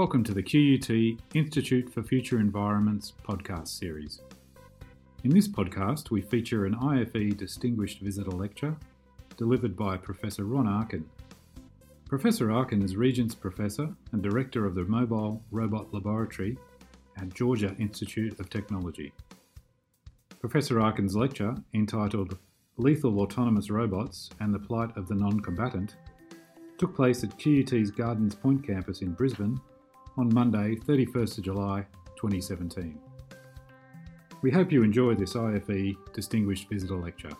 Welcome to the QUT Institute for Future Environments podcast series. In this podcast, we feature an IFE Distinguished Visitor Lecture delivered by Professor Ron Arkin. Professor Arkin is Regents Professor and Director of the Mobile Robot Laboratory at Georgia Institute of Technology. Professor Arkin's lecture, entitled Lethal Autonomous Robots and the Plight of the Non-Combatant, took place at QUT's Gardens Point campus in Brisbane on Monday, 31st of July 2017. We hope you enjoy this IFE Distinguished Visitor Lecture.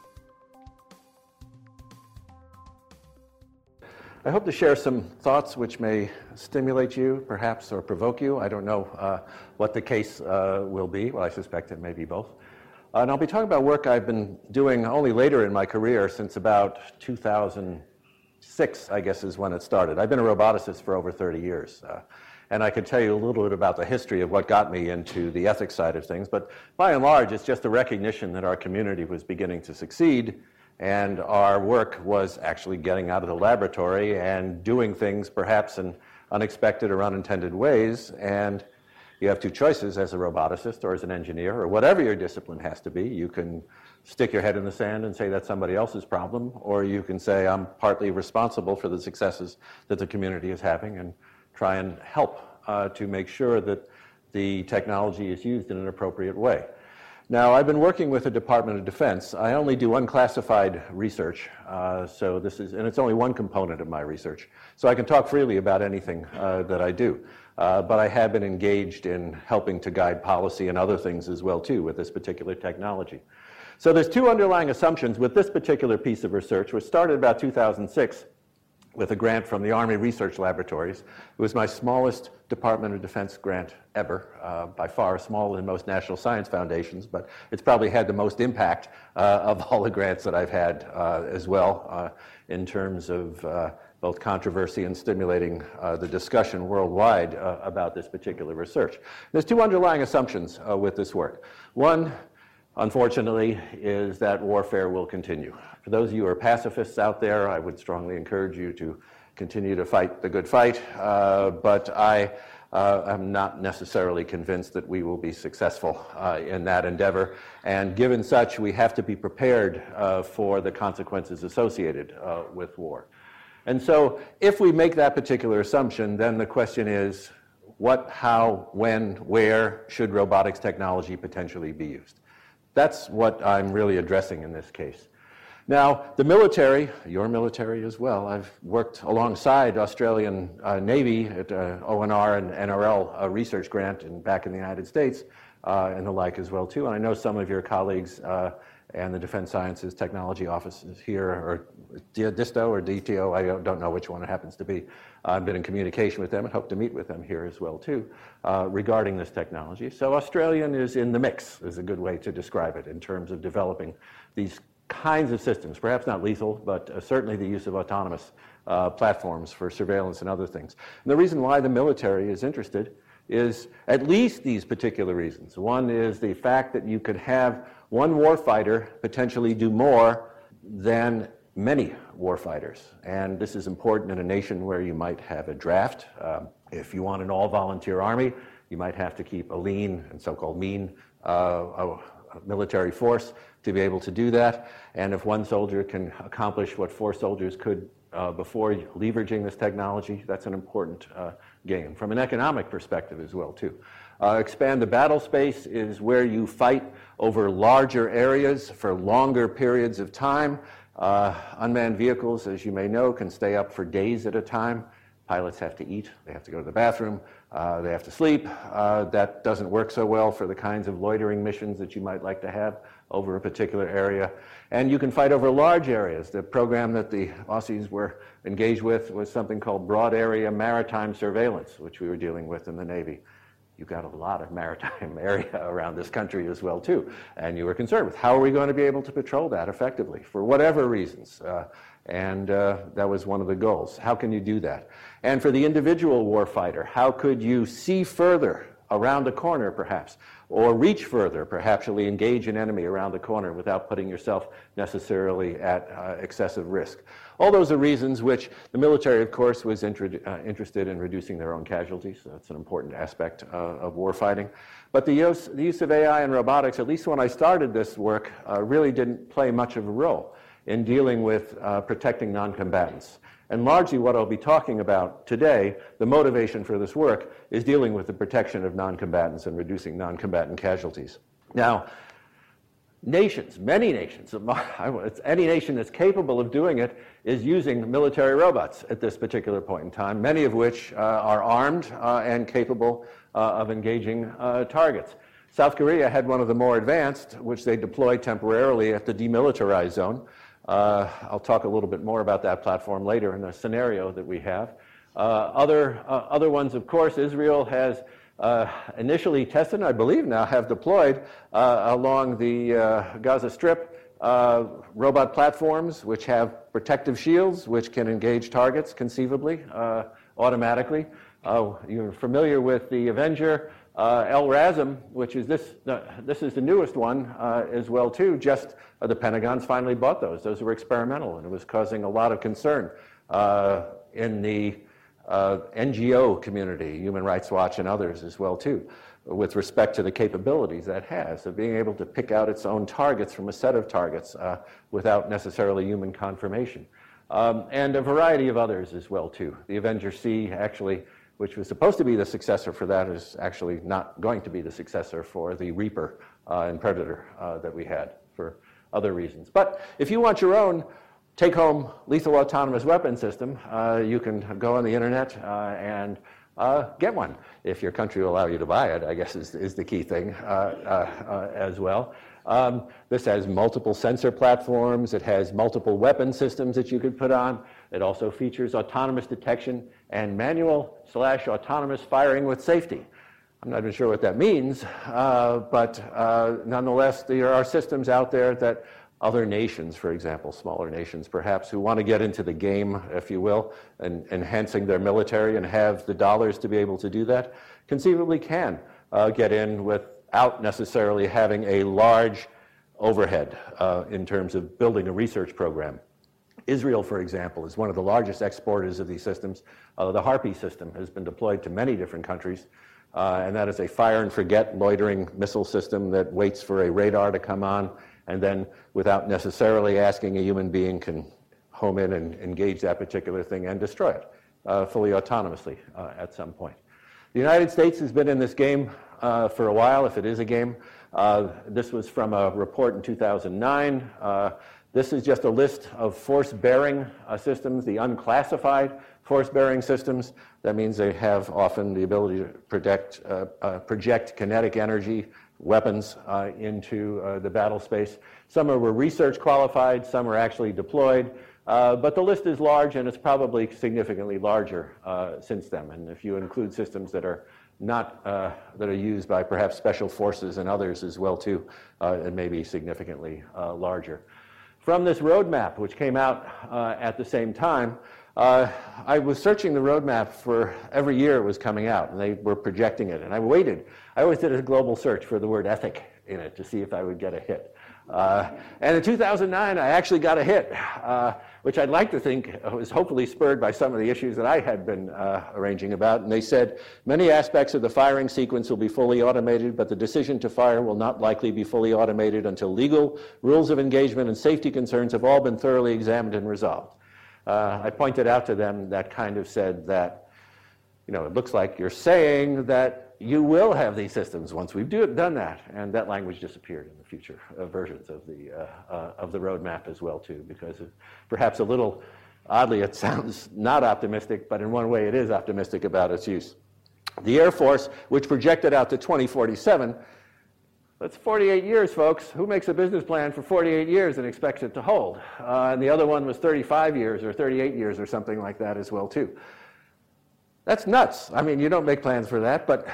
I hope to share some thoughts which may stimulate you, perhaps, or provoke you. I don't know uh, what the case uh, will be. Well, I suspect it may be both. Uh, and I'll be talking about work I've been doing only later in my career since about 2006, I guess, is when it started. I've been a roboticist for over 30 years. And I could tell you a little bit about the history of what got me into the ethics side of things. But by and large, it's just a recognition that our community was beginning to succeed, and our work was actually getting out of the laboratory and doing things perhaps in unexpected or unintended ways. And you have two choices as a roboticist or as an engineer, or whatever your discipline has to be. You can stick your head in the sand and say that's somebody else's problem, or you can say I'm partly responsible for the successes that the community is having and try and help uh, to make sure that the technology is used in an appropriate way. Now, I've been working with the Department of Defense. I only do unclassified research, uh, so this is, and it's only one component of my research. So I can talk freely about anything uh, that I do. Uh, but I have been engaged in helping to guide policy and other things as well too with this particular technology. So there's two underlying assumptions with this particular piece of research, which started about 2006 with a grant from the Army Research Laboratories. It was my smallest Department of Defense grant ever, uh, by far smaller than most national science foundations, but it's probably had the most impact uh, of all the grants that I've had uh, as well uh, in terms of uh, both controversy and stimulating uh, the discussion worldwide about this particular research. There's two underlying assumptions with this work. One, unfortunately, is that warfare will continue. For those of you who are pacifists out there, I would strongly encourage you to continue to fight the good fight. Uh, but I uh, am not necessarily convinced that we will be successful uh, in that endeavor. And given such, we have to be prepared uh, for the consequences associated with war. And so, if we make that particular assumption, then the question is what, how, when, where should robotics technology potentially be used? That's what I'm really addressing in this case. Now, the military, your military as well, I've worked alongside Australian uh, Navy at uh, ONR and NRL uh, research grant and back in the United States uh, and the like as well too. And I know some of your colleagues uh, and the Defense Sciences Technology offices here, or DISTO or DTO, I don't know which one it happens to be. I've been in communication with them and hope to meet with them here as well too uh, regarding this technology. So Australian is in the mix, is a good way to describe it in terms of developing these kinds of systems, perhaps not lethal, but uh, certainly the use of autonomous uh, platforms for surveillance and other things. And the reason why the military is interested is at least these particular reasons. One is the fact that you could have one warfighter potentially do more than many warfighters. And this is important in a nation where you might have a draft. Um, if you want an all volunteer army, you might have to keep a lean and so called mean uh, military force to be able to do that. And if one soldier can accomplish what four soldiers could uh, before leveraging this technology, that's an important uh, gain from an economic perspective as well too. Uh, expand the battle space is where you fight over larger areas for longer periods of time. Uh, unmanned vehicles, as you may know, can stay up for days at a time. Pilots have to eat, they have to go to the bathroom, uh, they have to sleep. Uh, that doesn't work so well for the kinds of loitering missions that you might like to have over a particular area. And you can fight over large areas. The program that the Aussies were engaged with was something called Broad Area Maritime Surveillance, which we were dealing with in the Navy. You've got a lot of maritime area around this country as well, too. And you were concerned with how are we going to be able to patrol that effectively for whatever reasons. Uh, and uh, that was one of the goals. How can you do that? And for the individual warfighter, how could you see further around a corner, perhaps? or reach further, perhaps you'll engage an enemy around the corner without putting yourself necessarily at uh, excessive risk. All those are reasons which the military, of course, was inter- uh, interested in reducing their own casualties. That's an important aspect uh, of warfighting. But the use, the use, of AI and robotics, at least when I started this work, uh, really didn't play much of a role in dealing with uh, protecting non-combatants. And largely what I'll be talking about today, the motivation for this work, is dealing with the protection of non-combatants and reducing non-combatant casualties. Now, nations, many nations, any nation that's capable of doing it is using military robots at this particular point in time, many of which uh, are armed uh, and capable uh, of engaging uh, targets. South Korea had one of the more advanced, which they deployed temporarily at the demilitarized zone. Uh, I'll talk a little bit more about that platform later in the scenario that we have. Uh, other, other ones, of course, Israel has initially tested and I believe now have deployed uh, along the uh, Gaza Strip uh, robot platforms which have protective shields which can engage targets conceivably uh, automatically. Uh, you're familiar with the Avenger. LRASM, which is this, this is the newest one as well too. Just the Pentagon's finally bought those. Those were experimental, and it was causing a lot of concern in the uh, NGO community, Human Rights Watch and others as well too, with respect to the capabilities that has of being able to pick out its own targets from a set of targets uh, without necessarily human confirmation. Um, and a variety of others as well too. The Avenger C actually, which was supposed to be the successor for that, is actually not going to be the successor for the Reaper uh, and Predator uh, that we had for other reasons. But if you want your own take home lethal autonomous weapon system, uh, you can go on the internet uh, and uh, get one. If your country will allow you to buy it, I guess is, is the key thing uh, uh, uh, as well. Um, this has multiple sensor platforms. It has multiple weapon systems that you could put on. It also features autonomous detection and manual slash autonomous firing with safety. I'm not even sure what that means, but nonetheless, there are systems out there that other nations, for example, smaller nations perhaps, who want to get into the game, if you will, and enhancing their military and have the dollars to be able to do that, conceivably can uh, get in without necessarily having a large overhead uh, in terms of building a research program. Israel, for example, is one of the largest exporters of these systems. Uh, the Harpy system has been deployed to many different countries, uh, and that is a fire and forget loitering missile system that waits for a radar to come on and then without necessarily asking a human being can home in and engage that particular thing and destroy it uh, fully autonomously uh, at some point. The United States has been in this game uh, for a while, if it is a game. Uh, this was from a report in 2009. Uh, this is just a list of force bearing uh, systems, the unclassified force bearing systems. That means they have often the ability to project, project kinetic energy weapons uh, into uh, the battle space. Some are were research qualified, some are actually deployed, uh, but the list is large and it's probably significantly larger uh, since then. And if you include systems that are not uh, that are used by perhaps special forces and others as well too, uh, it may be significantly larger. From this roadmap, which came out at the same time, uh, I was searching the roadmap for every year it was coming out, and they were projecting it. And I waited. I always did a global search for the word ethic in it to see if I would get a hit. Uh, and in 2009, I actually got a hit, uh, which I'd like to think was hopefully spurred by some of the issues that I had been uh, arranging about. And they said many aspects of the firing sequence will be fully automated, but the decision to fire will not likely be fully automated until legal, rules of engagement, and safety concerns have all been thoroughly examined and resolved. Uh, I pointed out to them that kind of said that, you know, it looks like you're saying that you will have these systems once we've do, done that. And that language disappeared in the future uh, versions of the, uh, uh, of the roadmap as well, too, because perhaps a little oddly it sounds not optimistic, but in one way it is optimistic about its use. The Air Force, which projected out to 2047, that's 48 years, folks. Who makes a business plan for 48 years and expects it to hold? Uh, and the other one was 35 years or 38 years or something like that as well, too. That's nuts. I mean, you don't make plans for that, but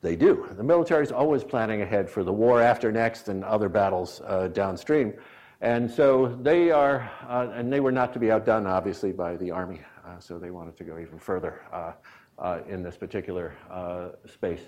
they do. The military is always planning ahead for the war after next and other battles uh, downstream. And so they are, uh, and they were not to be outdone, obviously, by the Army. Uh, so they wanted to go even further uh, uh, in this particular space.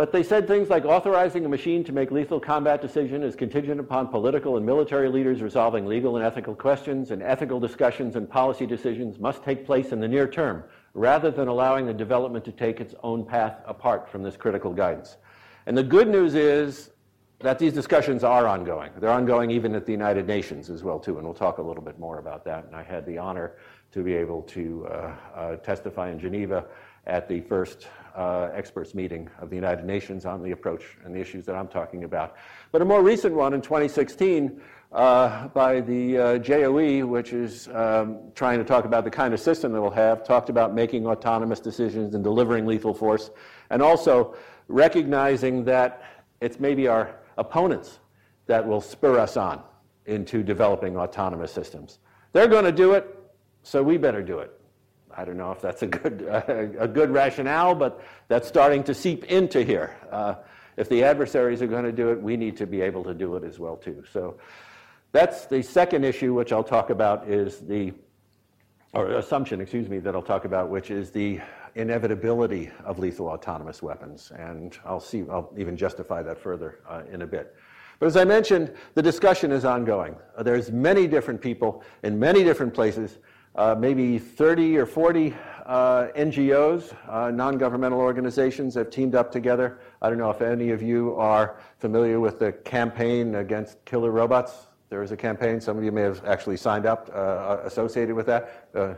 But they said things like authorizing a machine to make lethal combat decision is contingent upon political and military leaders resolving legal and ethical questions, and ethical discussions and policy decisions must take place in the near term, rather than allowing the development to take its own path apart from this critical guidance. And the good news is that these discussions are ongoing. They're ongoing even at the United Nations as well, too, and we'll talk a little bit more about that. And I had the honor to be able to uh, uh, testify in Geneva at the first uh, experts meeting of the United Nations on the approach and the issues that I'm talking about. But a more recent one in 2016 uh, by the uh, JOE, which is um, trying to talk about the kind of system that we'll have, talked about making autonomous decisions and delivering lethal force, and also recognizing that it's maybe our opponents that will spur us on into developing autonomous systems. They're going to do it, so we better do it. I don't know if that's a good, a good rationale, but that's starting to seep into here. Uh, if the adversaries are going to do it, we need to be able to do it as well too. So that's the second issue, which I'll talk about, is the or assumption, excuse me, that I'll talk about, which is the inevitability of lethal autonomous weapons, and I'll see. I'll even justify that further uh, in a bit. But as I mentioned, the discussion is ongoing. there's many different people in many different places uh, maybe 30 or 40 uh, NGOs, uh, non governmental organizations, have teamed up together. I don't know if any of you are familiar with the campaign against killer robots. There is a campaign, some of you may have actually signed up uh, associated with that. Uh,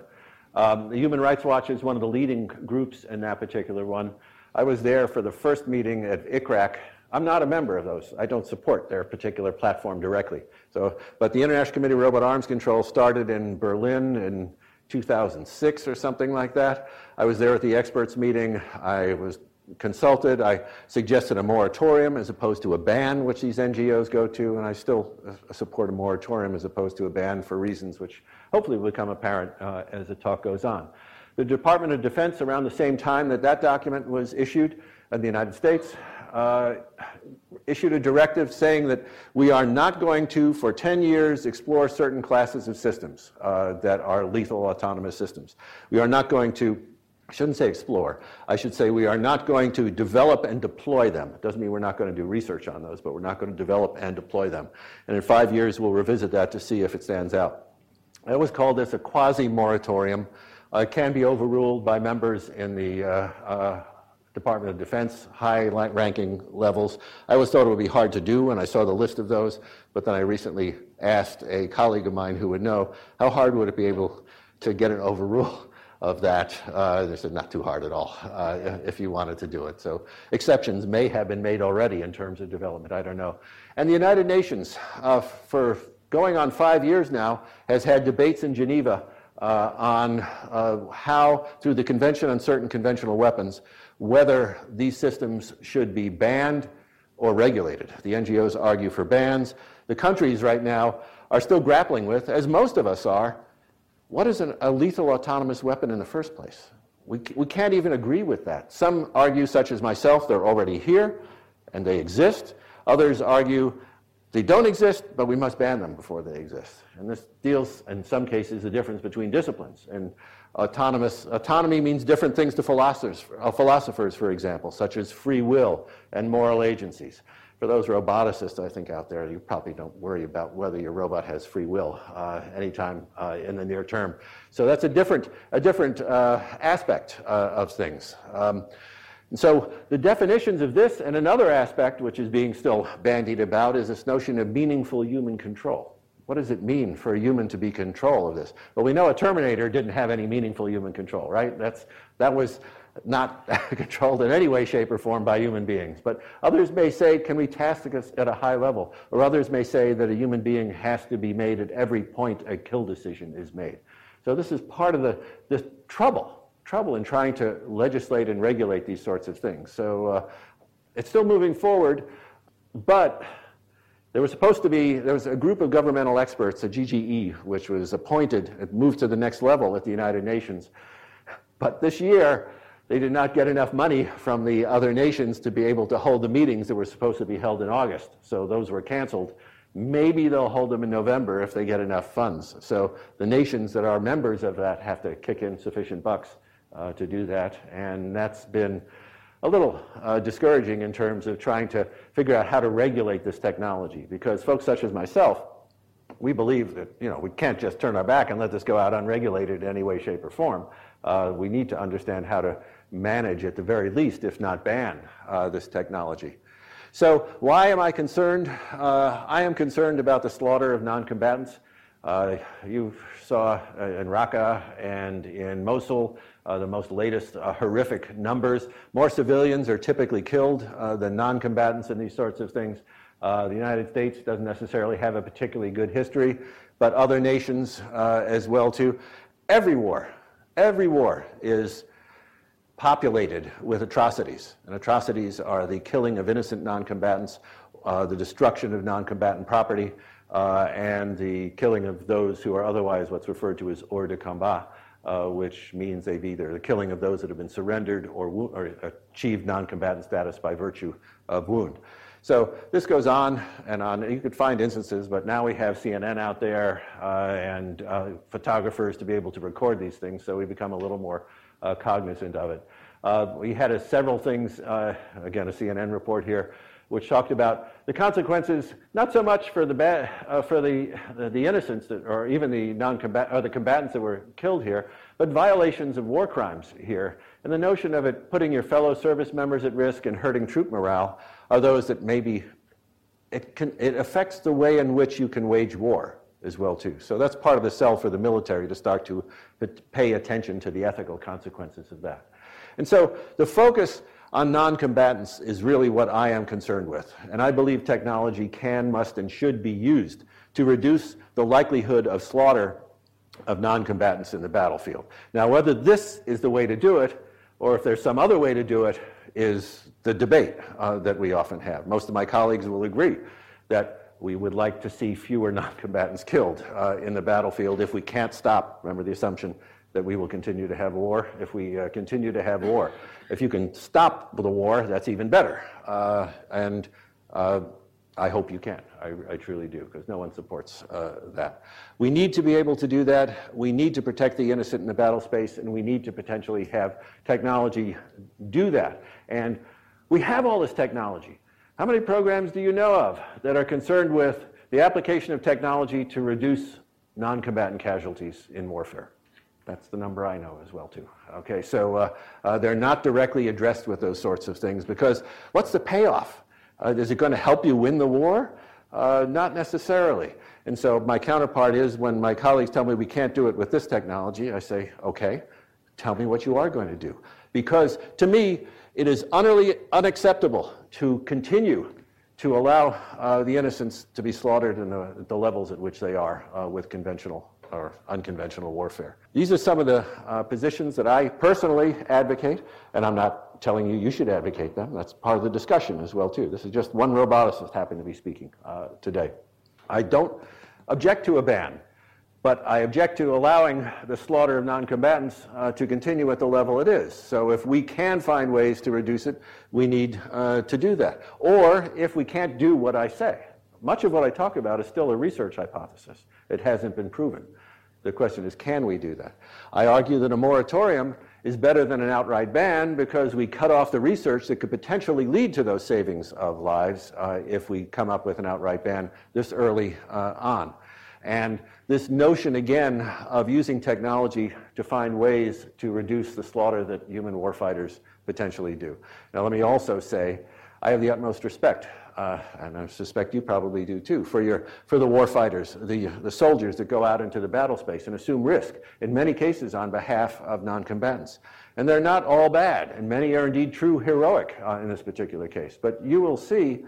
um, the Human Rights Watch is one of the leading groups in that particular one. I was there for the first meeting at ICRAC I'm not a member of those. I don't support their particular platform directly. So, but the International Committee of Robot Arms Control started in Berlin in 2006 or something like that. I was there at the experts meeting. I was consulted. I suggested a moratorium as opposed to a ban, which these NGOs go to, and I still uh, support a moratorium as opposed to a ban for reasons which hopefully will become apparent uh, as the talk goes on. The Department of Defense, around the same time that that document was issued in the United States, uh, issued a directive saying that we are not going to, for 10 years, explore certain classes of systems uh, that are lethal autonomous systems. We are not going to, I shouldn't say explore, I should say we are not going to develop and deploy them. It doesn't mean we're not going to do research on those, but we're not going to develop and deploy them. And in five years, we'll revisit that to see if it stands out. I always call this a quasi moratorium. Uh, it can be overruled by members in the uh, uh Department of Defense, high ranking levels. I always thought it would be hard to do when I saw the list of those, but then I recently asked a colleague of mine who would know how hard would it be able to get an overrule of that. Uh, they said, not too hard at all uh, if you wanted to do it. So exceptions may have been made already in terms of development. I don't know. And the United Nations, uh, for going on five years now, has had debates in Geneva uh, on uh, how, through the Convention on Certain Conventional Weapons, whether these systems should be banned or regulated. The NGOs argue for bans. The countries right now are still grappling with, as most of us are, what is an, a lethal autonomous weapon in the first place? We, we can't even agree with that. Some argue, such as myself, they're already here and they exist. Others argue they don't exist, but we must ban them before they exist. And this deals, in some cases, the difference between disciplines. And autonomous autonomy means different things to philosophers, uh, philosophers, for example, such as free will and moral agencies. For those roboticists, I think out there, you probably don't worry about whether your robot has free will uh, anytime uh, in the near term. So that's a different, a different uh, aspect uh, of things. Um, and so the definitions of this and another aspect, which is being still bandied about, is this notion of meaningful human control. What does it mean for a human to be control of this? Well, we know a Terminator didn't have any meaningful human control, right? That's, that was not controlled in any way, shape, or form by human beings. But others may say, can we task this at a high level? Or others may say that a human being has to be made at every point a kill decision is made. So this is part of the, the trouble trouble in trying to legislate and regulate these sorts of things. So uh, it's still moving forward, but there was supposed to be, there was a group of governmental experts, a GGE, which was appointed, it moved to the next level at the United Nations. But this year, they did not get enough money from the other nations to be able to hold the meetings that were supposed to be held in August. So those were canceled. Maybe they'll hold them in November if they get enough funds. So the nations that are members of that have to kick in sufficient bucks uh, to do that. And that's been a little uh, discouraging in terms of trying to figure out how to regulate this technology because folks such as myself, we believe that you know we can't just turn our back and let this go out unregulated in any way, shape, or form. Uh, we need to understand how to manage, at the very least, if not ban, uh, this technology. So, why am I concerned? Uh, I am concerned about the slaughter of non-combatants. Uh, you saw uh, in Raqqa and in Mosul uh, the most latest uh, horrific numbers. More civilians are typically killed uh, than non combatants in these sorts of things. Uh, the United States doesn't necessarily have a particularly good history, but other nations as well too. Every war, every war is populated with atrocities, and atrocities are the killing of innocent non-combatants, the destruction of non-combatant property, and the killing of those who are otherwise what's referred to as hors de combat uh, which means they've either the killing of those that have been surrendered or, or achieved non-combatant status by virtue of wound. So this goes on and on. You could find instances, but now we have CNN out there uh, and uh, photographers to be able to record these things, so we become a little more uh, cognizant of it. Uh, we had several things, uh, again, a CNN report here, which talked about the consequences, not so much for the, uh, for the, the, the, innocents that, or even the, non-combat- or the combatants that were killed here, but violations of war crimes here. And the notion of it putting your fellow service members at risk and hurting troop morale are those that maybe it, can, it affects the way in which you can wage war as well too. So that's part of the sell for the military to start to pay attention to the ethical consequences of that. And so the focus on non-combatants is really what I am concerned with. And I believe technology can, must, and should be used to reduce the likelihood of slaughter of non-combatants in the battlefield. Now, whether this is the way to do it, or if there's some other way to do it, is the debate uh, that we often have. Most of my colleagues will agree that we would like to see fewer non-combatants killed uh, in the battlefield if we can't stop, remember the assumption that we will continue to have war if we uh, continue to have war. If you can stop the war, that's even better. Uh, and uh, I hope you can. I, I truly do, because no one supports uh, that. We need to be able to do that. We need to protect the innocent in the battle space, and we need to potentially have technology do that. And we have all this technology. How many programs do you know of that are concerned with the application of technology to reduce non combatant casualties in warfare? That's the number I know as well, too. Okay, so uh, uh, they're not directly addressed with those sorts of things because what's the payoff? Uh, is it going to help you win the war? Uh, not necessarily. And so my counterpart is when my colleagues tell me we can't do it with this technology, I say, okay, tell me what you are going to do. Because to me, it is utterly unacceptable to continue to allow uh, the innocents to be slaughtered in the, the, levels at which they are uh, with conventional or unconventional warfare. These are some of the uh, positions that I personally advocate, and I'm not telling you you should advocate them. That's part of the discussion as well too. This is just one roboticist happened to be speaking uh, today. I don't object to a ban, but I object to allowing the slaughter of non-combatants uh, to continue at the level it is. So if we can find ways to reduce it, we need uh, to do that. Or if we can't do what I say, much of what I talk about is still a research hypothesis. It hasn't been proven. The question is, can we do that? I argue that a moratorium is better than an outright ban because we cut off the research that could potentially lead to those savings of lives uh, if we come up with an outright ban this early uh, on. And this notion, again, of using technology to find ways to reduce the slaughter that human warfighters potentially do. Now, let me also say, I have the utmost respect uh, and I suspect you probably do too, for, your, for the warfighters, the, the soldiers that go out into the battle space and assume risk, in many cases on behalf of non-combatants. And they're not all bad, and many are indeed true heroic uh, in this particular case. But you will see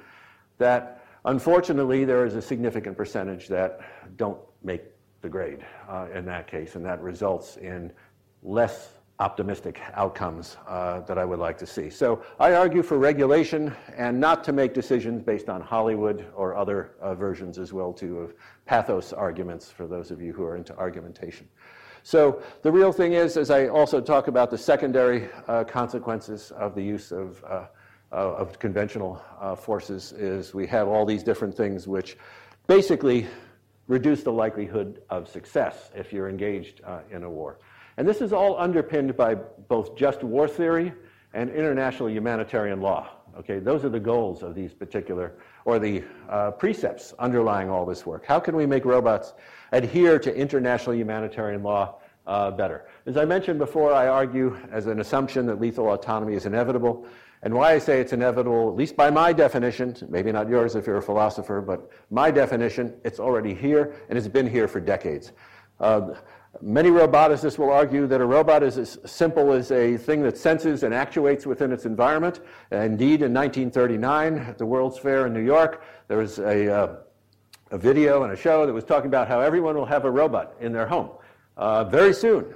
that, unfortunately, there is a significant percentage that don't make the grade uh, in that case, and that results in less optimistic outcomes uh, that I would like to see. So I argue for regulation and not to make decisions based on Hollywood or other uh, versions as well too of pathos arguments for those of you who are into argumentation. So the real thing is, as I also talk about the secondary uh, consequences of the use of, uh, uh, of conventional uh, forces, is we have all these different things which basically reduce the likelihood of success if you're engaged in a war. And this is all underpinned by both just war theory and international humanitarian law. Okay, those are the goals of these particular, or the uh, precepts underlying all this work. How can we make robots adhere to international humanitarian law uh, better? As I mentioned before, I argue as an assumption that lethal autonomy is inevitable. And why I say it's inevitable, at least by my definition, maybe not yours if you're a philosopher, but my definition, it's already here and it's been here for decades. Uh, Many roboticists will argue that a robot is as simple as a thing that senses and actuates within its environment. Indeed, in 1939, at the World's Fair in New York, there was a, uh, a video and a show that was talking about how everyone will have a robot in their home uh, very soon.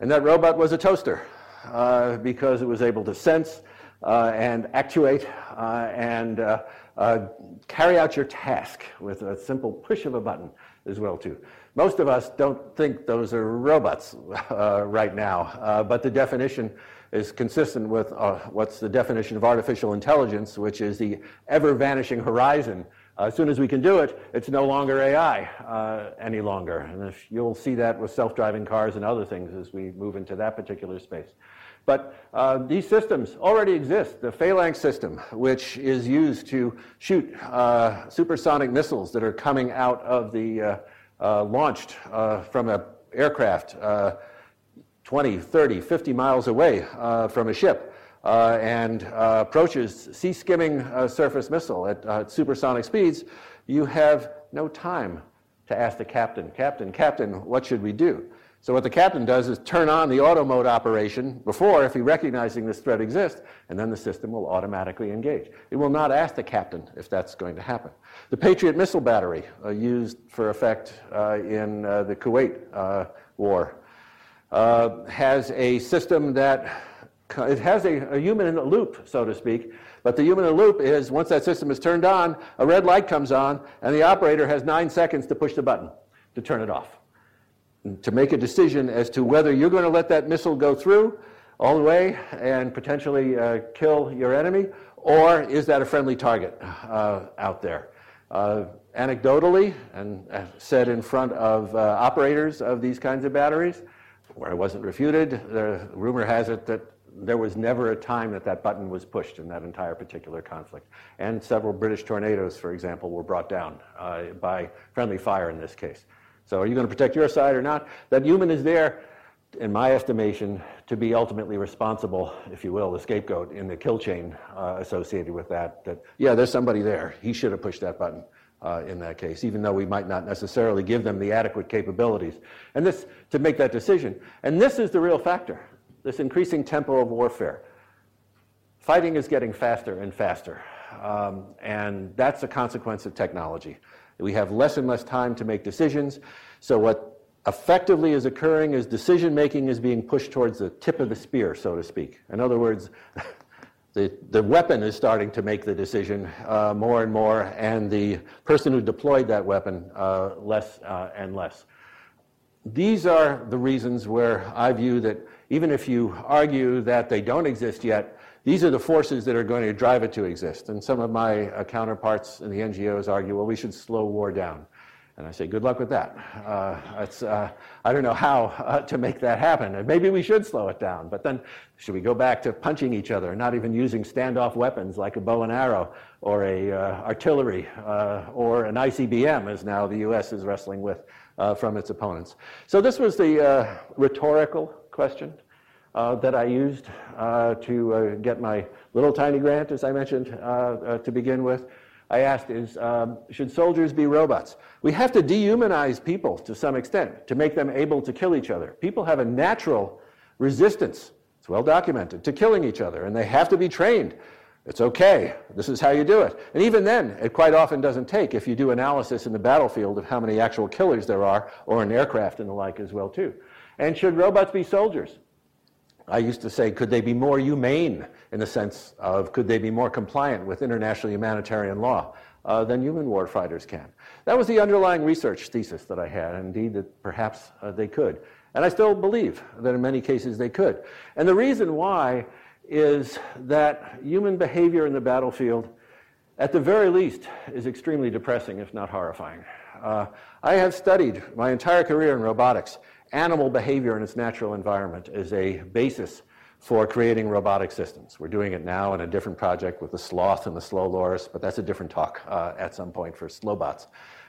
And that robot was a toaster uh, because it was able to sense uh, and actuate uh, and uh, carry out your task with a simple push of a button as well, too. Most of us don't think those are robots uh, right now, uh, but the definition is consistent with uh, what's the definition of artificial intelligence, which is the ever vanishing horizon. as soon as we can do it, it's no longer AI uh, any longer. And you'll see that with self driving cars and other things as we move into that particular space. But uh, these systems already exist. The Phalanx system, which is used to shoot uh, supersonic missiles that are coming out of the uh, uh, launched uh, from an aircraft uh, 20, 30, 50 miles away from a ship and approaches sea skimming surface missile at supersonic speeds, you have no time to ask the captain, Captain, Captain, what should we do? So what the captain does is turn on the auto mode operation before, if he recognizing this threat exists, and then the system will automatically engage. It will not ask the captain if that's going to happen. The Patriot missile battery, uh, used for effect uh, in uh, the Kuwait uh, war, uh, has a system that it has a, a, human in the loop, so to speak. But the human in the loop is once that system is turned on, a red light comes on, and the operator has nine seconds to push the button to turn it off to make a decision as to whether you're going to let that missile go through all the way and potentially uh, kill your enemy, or is that a friendly target uh, out there? Uh, anecdotally, and said in front of uh, operators of these kinds of batteries, where it wasn't refuted, the rumor has it that there was never a time that that button was pushed in that entire particular conflict. And several British tornadoes, for example, were brought down uh, by friendly fire in this case. So are you going to protect your side or not? That human is there, in my estimation, to be ultimately responsible, if you will, the scapegoat in the kill chain uh, associated with that. That, yeah, there's somebody there. He should have pushed that button. Uh, in that case, even though we might not necessarily give them the adequate capabilities. And this, to make that decision. And this is the real factor this increasing tempo of warfare. Fighting is getting faster and faster. Um, and that's a consequence of technology. We have less and less time to make decisions. So what effectively is occurring is decision making is being pushed towards the tip of the spear, so to speak. In other words, the, the weapon is starting to make the decision uh, more and more, and the person who deployed that weapon uh, less uh, and less. These are the reasons where I view that even if you argue that they don't exist yet, these are the forces that are going to drive it to exist. And some of my uh, counterparts in the NGOs argue, well, we should slow war down. And I say, good luck with that. Uh, uh, I don't know how uh, to make that happen. And maybe we should slow it down. But then, should we go back to punching each other, not even using standoff weapons like a bow and arrow or a uh, artillery or an ICBM, as now the U.S. is wrestling with from its opponents? So this was the rhetorical question that I used uh, to uh, get my little tiny grant, as I mentioned uh, uh, to begin with. I asked is, um, should soldiers be robots? We have to dehumanize people to some extent to make them able to kill each other. People have a natural resistance, it's well documented, to killing each other, and they have to be trained. It's okay. This is how you do it. And even then, it quite often doesn't take if you do analysis in the battlefield of how many actual killers there are, or in aircraft and the like as well too. And should robots be soldiers? I used to say, could they be more humane in the sense of could they be more compliant with international humanitarian law uh, than human warfighters can? That was the underlying research thesis that I had, indeed that perhaps uh, they could. And I still believe that in many cases they could. And the reason why is that human behavior in the battlefield, at the very least, is extremely depressing, if not horrifying. Uh, I have studied my entire career in robotics animal behavior in its natural environment as a basis for creating robotic systems. We're doing it now in a different project with the sloth and the slow loris, but that's a different talk uh, at some point for slowbots.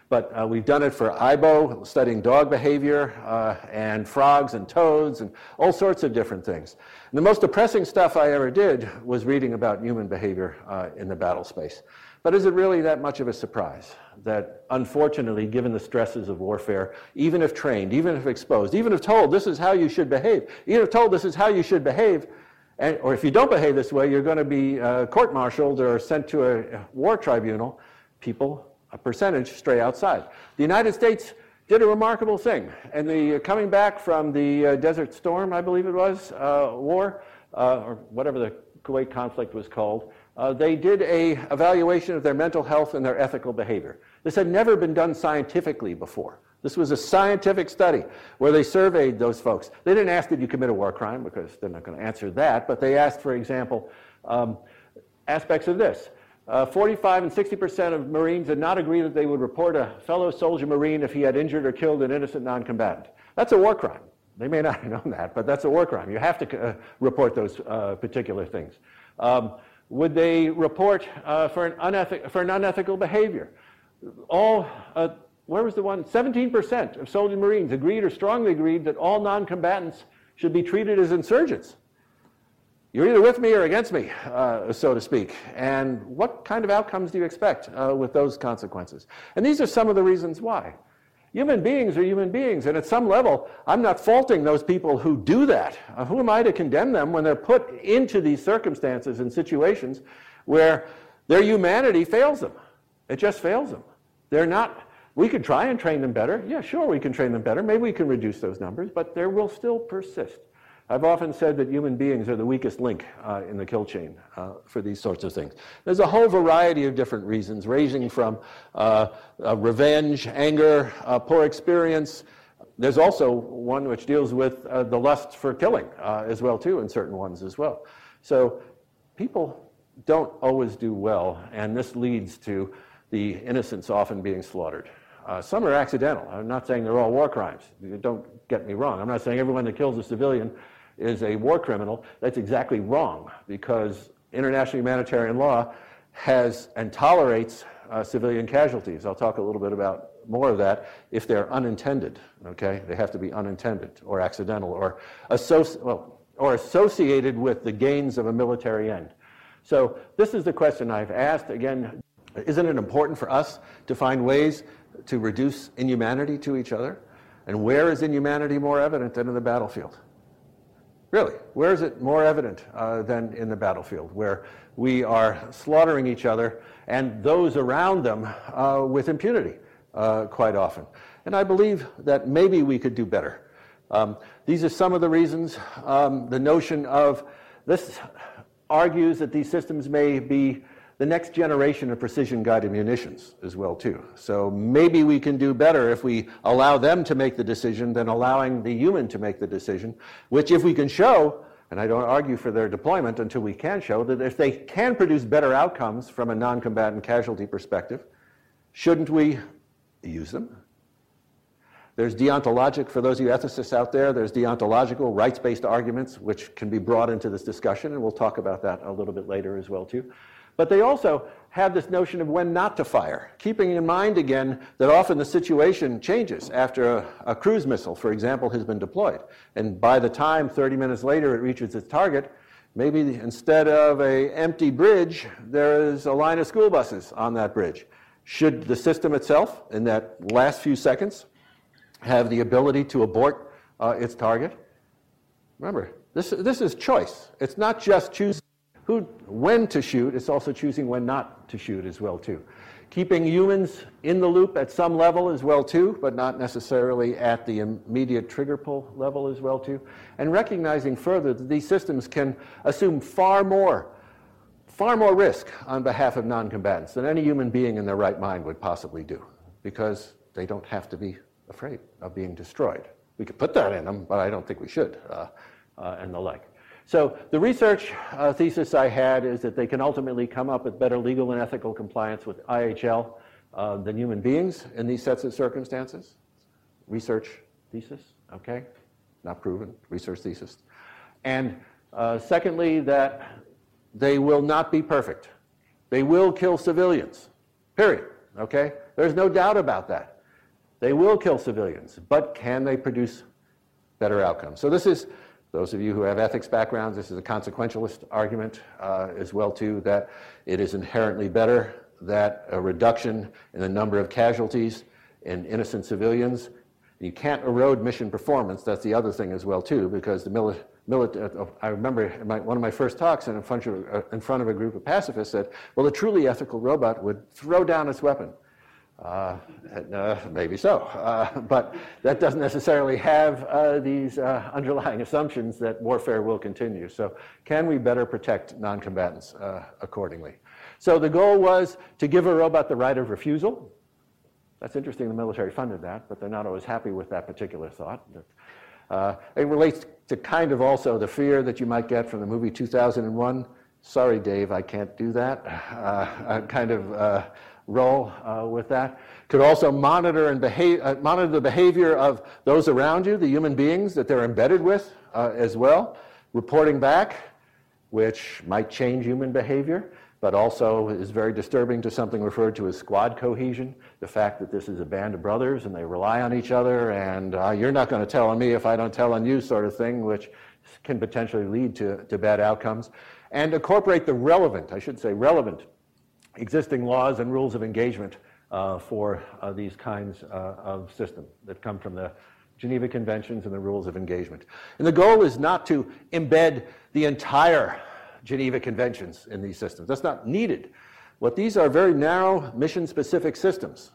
But uh, we've done it for AIBO, studying dog behavior, uh, and frogs and toads, and all sorts of different things. And the most depressing stuff I ever did was reading about human behavior uh, in the battle space. But is it really that much of a surprise that, unfortunately, given the stresses of warfare, even if trained, even if exposed, even if told this is how you should behave, even if told this is how you should behave, and, or if you don't behave this way, you're going to be uh, court martialed or sent to a war tribunal, people a percentage stray outside. The United States did a remarkable thing. And the uh, coming back from the uh, Desert Storm, I believe it was, uh, war, uh, or whatever the Kuwait conflict was called, uh, they did a evaluation of their mental health and their ethical behavior. This had never been done scientifically before. This was a scientific study where they surveyed those folks. They didn't ask, did you commit a war crime? Because they're not going to answer that. But they asked, for example, um, aspects of this. Uh, 45 and 60 percent of Marines did not agree that they would report a fellow soldier Marine if he had injured or killed an innocent non-combatant. That's a war crime. They may not have known that, but that's a war crime. You have to uh, report those uh, particular things. Um, would they report uh, for, an unethic- for an unethical behavior? All, uh, where was the one? 17% of soldier Marines agreed or strongly agreed that all non-combatants should be treated as insurgents. You're either with me or against me, uh, so to speak. And what kind of outcomes do you expect uh, with those consequences? And these are some of the reasons why. Human beings are human beings, and at some level, I'm not faulting those people who do that. Uh, who am I to condemn them when they're put into these circumstances and situations where their humanity fails them? It just fails them. They're not, we could try and train them better. Yeah, sure, we can train them better. Maybe we can reduce those numbers, but there will still persist. I've often said that human beings are the weakest link uh, in the kill chain uh, for these sorts of things. There's a whole variety of different reasons, ranging from uh, uh revenge, anger, uh, poor experience. There's also one which deals with uh, the lust for killing as well, too, in certain ones as well. So people don't always do well, and this leads to the innocents often being slaughtered. Uh, some are accidental. I'm not saying they're all war crimes. Don't get me wrong. I'm not saying everyone that kills a civilian is a war criminal, that's exactly wrong because international humanitarian law has and tolerates uh, civilian casualties. I'll talk a little bit about more of that if they're unintended. Okay, they have to be unintended or accidental or associ- well, or associated with the gains of a military end. So this is the question I've asked. Again, isn't it important for us to find ways to reduce inhumanity to each other? And where is inhumanity more evident than in the battlefield? Really, where is it more evident uh, than in the battlefield, where we are slaughtering each other and those around them uh, with impunity uh, quite often? And I believe that maybe we could do better. Um, these are some of the reasons. Um, the notion of this argues that these systems may be the next generation of precision guided munitions as well too. So maybe we can do better if we allow them to make the decision than allowing the human to make the decision, which if we can show, and I don't argue for their deployment until we can show that if they can produce better outcomes from a non-combatant casualty perspective, shouldn't we use them? There's deontologic, for those of you ethicists out there, there's deontological rights-based arguments which can be brought into this discussion, and we'll talk about that a little bit later as well too. But they also have this notion of when not to fire, keeping in mind again that often the situation changes after a, a, cruise missile, for example, has been deployed. And by the time 30 minutes later it reaches its target, maybe instead of an empty bridge, there is a line of school buses on that bridge. Should the system itself, in that last few seconds, have the ability to abort uh, its target? Remember, this, this is choice. It's not just choosing who, when to shoot, it's also choosing when not to shoot as well too. Keeping humans in the loop at some level as well too, but not necessarily at the immediate trigger pull level as well too. And recognizing further that these systems can assume far more, far more risk on behalf of non-combatants than any human being in their right mind would possibly do, because they don't have to be afraid of being destroyed. We could put that in them, but I don't think we should, uh, uh, and the like. So the research uh, thesis I had is that they can ultimately come up with better legal and ethical compliance with IHL uh, than human beings in these sets of circumstances. Research thesis, okay? Not proven, research thesis. And Uh, secondly, that they will not be perfect. They will kill civilians, period. Okay? There's no doubt about that. They will kill civilians, but can they produce better outcomes? So this is, those of you who have ethics backgrounds, this is a consequentialist argument uh, as well too, that it is inherently better that a reduction in the number of casualties and innocent civilians. You can't erode mission performance. That's the other thing as well too, because the military uh, I remember my, one of my first talks in front, of, uh, in front of a group of pacifists said, well, a truly ethical robot would throw down its weapon. Uh, uh, maybe so, uh, but that doesn't necessarily have uh, these underlying assumptions that warfare will continue. So, can we better protect non combatants accordingly? So, the goal was to give a robot the right of refusal. That's interesting, the military funded that, but they're not always happy with that particular thought. Uh, it relates to kind of also the fear that you might get from the movie 2001. Sorry, Dave, I can't do that. Uh, kind of uh, role uh, with that. Could also monitor and behave, uh, monitor the behavior of those around you, the human beings that they're embedded with uh, as well, reporting back, which might change human behavior but also is very disturbing to something referred to as squad cohesion the fact that this is a band of brothers and they rely on each other, and uh, you're not going to tell on me if I don't tell on you, sort of thing, which can potentially lead to, to bad outcomes. And incorporate the relevant, I should say, relevant existing laws and rules of engagement uh, for uh, these kinds uh, of systems that come from the Geneva Conventions and the rules of engagement. And the goal is not to embed the entire Geneva Conventions in these systems. That's not needed. What these are very narrow mission specific systems.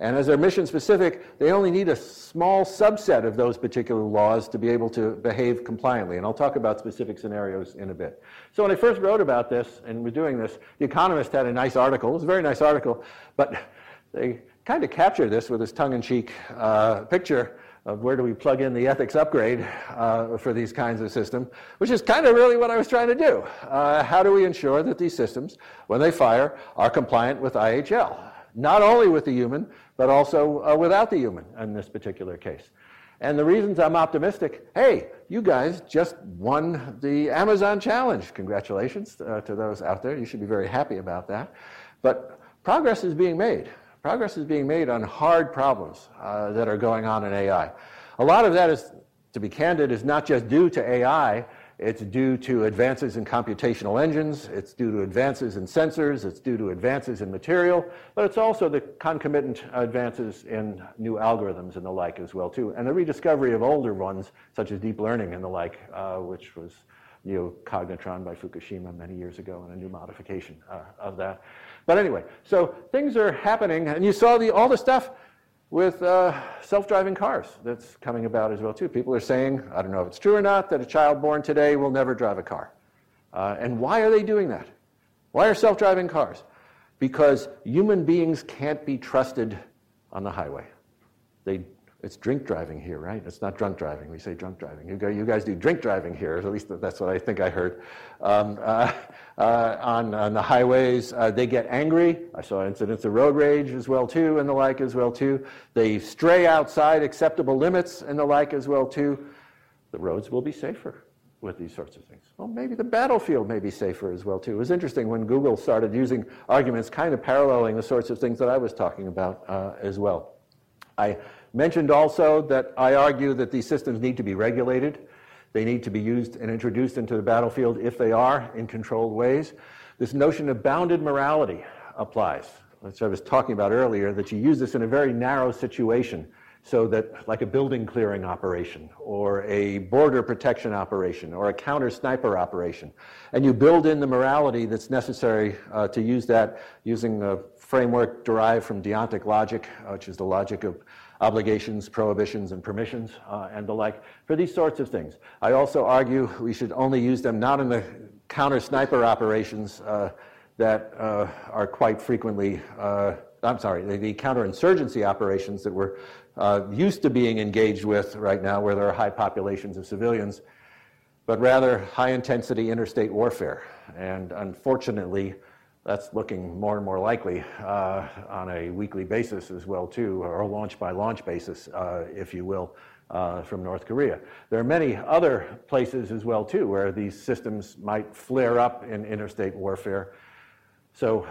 And as they're mission specific, they only need a small subset of those particular laws to be able to behave compliantly. And I'll talk about specific scenarios in a bit. So when I first wrote about this and was doing this, The Economist had a nice article. It was a very nice article, but they kind of captured this with this tongue in cheek uh, picture of where do we plug in the ethics upgrade uh, for these kinds of systems, which is kind of really what I was trying to do. Uh, how do we ensure that these systems, when they fire, are compliant with IHL? Not only with the human, but also uh, without the human in this particular case. And the reasons I'm optimistic hey, you guys just won the Amazon Challenge. Congratulations uh, to those out there. You should be very happy about that. But progress is being made. Progress is being made on hard problems uh, that are going on in AI. A lot of that is, to be candid, is not just due to AI. It's due to advances in computational engines, it's due to advances in sensors, it's due to advances in material, but it's also the concomitant advances in new algorithms and the like as well too, and the rediscovery of older ones such as deep learning and the like, uh, which was neocognitron by Fukushima many years ago and a new modification uh, of that. But anyway, so things are happening, and you saw the, all the stuff with uh, self-driving cars that's coming about as well too. People are saying, I don't know if it's true or not, that a child born today will never drive a car. Uh, and why are they doing that? Why are self-driving cars? Because human beings can't be trusted on the highway. They it's drink driving here, right? It's not drunk driving. We say drunk driving. You, you guys do drink driving here, at least that's what I think I heard. Um, uh, uh, on, on, the highways, uh, they get angry. I saw incidents of road rage as well too, and the like as well too. They stray outside acceptable limits and the like as well too. The roads will be safer with these sorts of things. Well, maybe the battlefield may be safer as well too. It was interesting when Google started using arguments kind of paralleling the sorts of things that I was talking about uh, as well. I Mentioned also that I argue that these systems need to be regulated. They need to be used and introduced into the battlefield if they are in controlled ways. This notion of bounded morality applies. Which I was talking about earlier, that you use this in a very narrow situation so that like a building clearing operation or a border protection operation or a counter sniper operation and you build in the morality that's necessary uh, to use that using a framework derived from deontic logic uh, which is the logic of obligations, prohibitions, and permissions, uh, and the like, for these sorts of things. I also argue we should only use them not in the counter sniper operations uh, that uh, are quite frequently, uh, I'm sorry, the, the counterinsurgency operations that we're uh, used to being engaged with right now, where there are high populations of civilians, but rather high intensity interstate warfare. And unfortunately, that's looking more and more likely uh, on a weekly basis as well too, or launch by launch basis, uh, if you will, uh, from North Korea. There are many other places as well, too, where these systems might flare up in interstate warfare. So